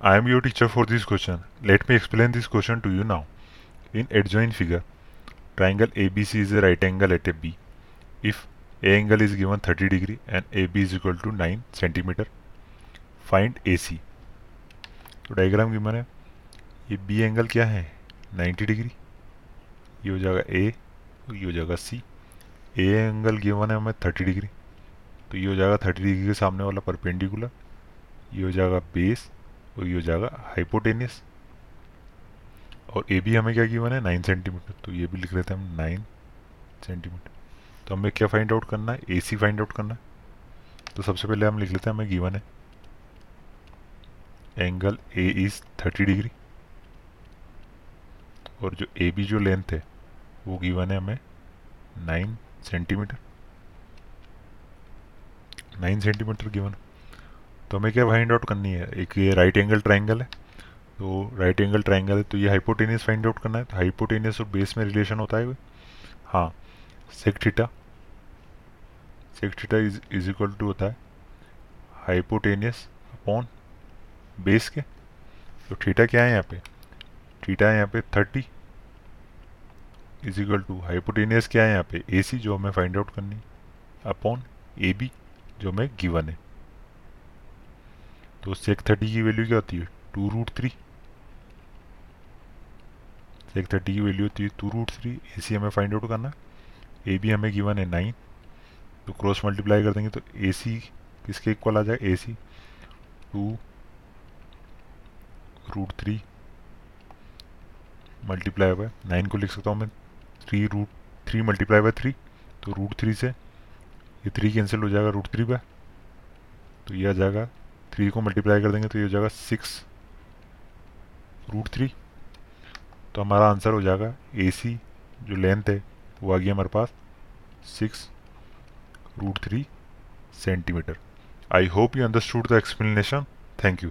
I am your teacher for this question. Let me explain this question to you now. In adjoint figure, triangle ABC is a right angle at a B. If A angle is given 30 degree and AB is equal to 9 centimeter, find AC. तो diagram given है ये B angle क्या है 90 degree ये हो जाएगा ए ये हो जाएगा सी ए एंगल गिवन है हमें 30 डिग्री तो ये हो जाएगा 30 डिग्री के सामने वाला परपेंडिकुलर ये हो जाएगा बेस और ये हो जाएगा हाइपोटेनियस और ए भी हमें क्या गिवन है? नाइन सेंटीमीटर तो ये भी लिख रहे थे हम नाइन सेंटीमीटर तो हमें क्या फाइंड आउट करना है? ए सी फाइंड आउट करना है। तो सबसे पहले हम लिख लेते हैं हमें गिवन है। Angle A is thirty degree और जो ए बी जो लेंथ है, वो गिवन है हमें nine centimetre nine centimetre given तो हमें क्या फाइंड आउट करनी है? एक ये राइट एंगल ट्राइंगल है। तो राइट एंगल ट्राइंगल है तो ये हाइपोटेनियस फाइंड आउट करना है। तो हाइपोटेनियस और बेस में रिलेशन होता है हाँ sec theta sec is is equal to होता है हाइपोटेनियस अपॉन बेस के। तो थीटा क्या है यहाँ पे? थीटा है यहाँ पे thirty is equal to hypotenuse क्या है यहाँ पे? ए सी जो हमें फाइंड आउट करनी है अपॉन ए बी जो हमें गिवन है। तो सेक थर्टी की वैल्यू क्या होती है? Two root three sec thirty की वैल्यू होती है two root three A C हमें फाइंड आउट करना ए बी हमें गिवन है नाइन तो क्रॉस मल्टीप्लाई कर देंगे तो ए सी किसके इक्वल आ जाएगा A C two root three multiply by nine को लिख सकता हूँ मैं। Three root three multiply by three तो रूट थ्री से ये थ्री कैंसिल हो जाएगा रूट थ्री बाय तो ये आ जाएगा थ्री को मल्टीप्लाई कर देंगे तो ये हो जाएगा सिक्स रूट थ्री तो हमारा आंसर हो जाएगा ए सी जो लेंथ है, वो आ गई हमारे पास six root three centimetre I hope you understood the explanation thank you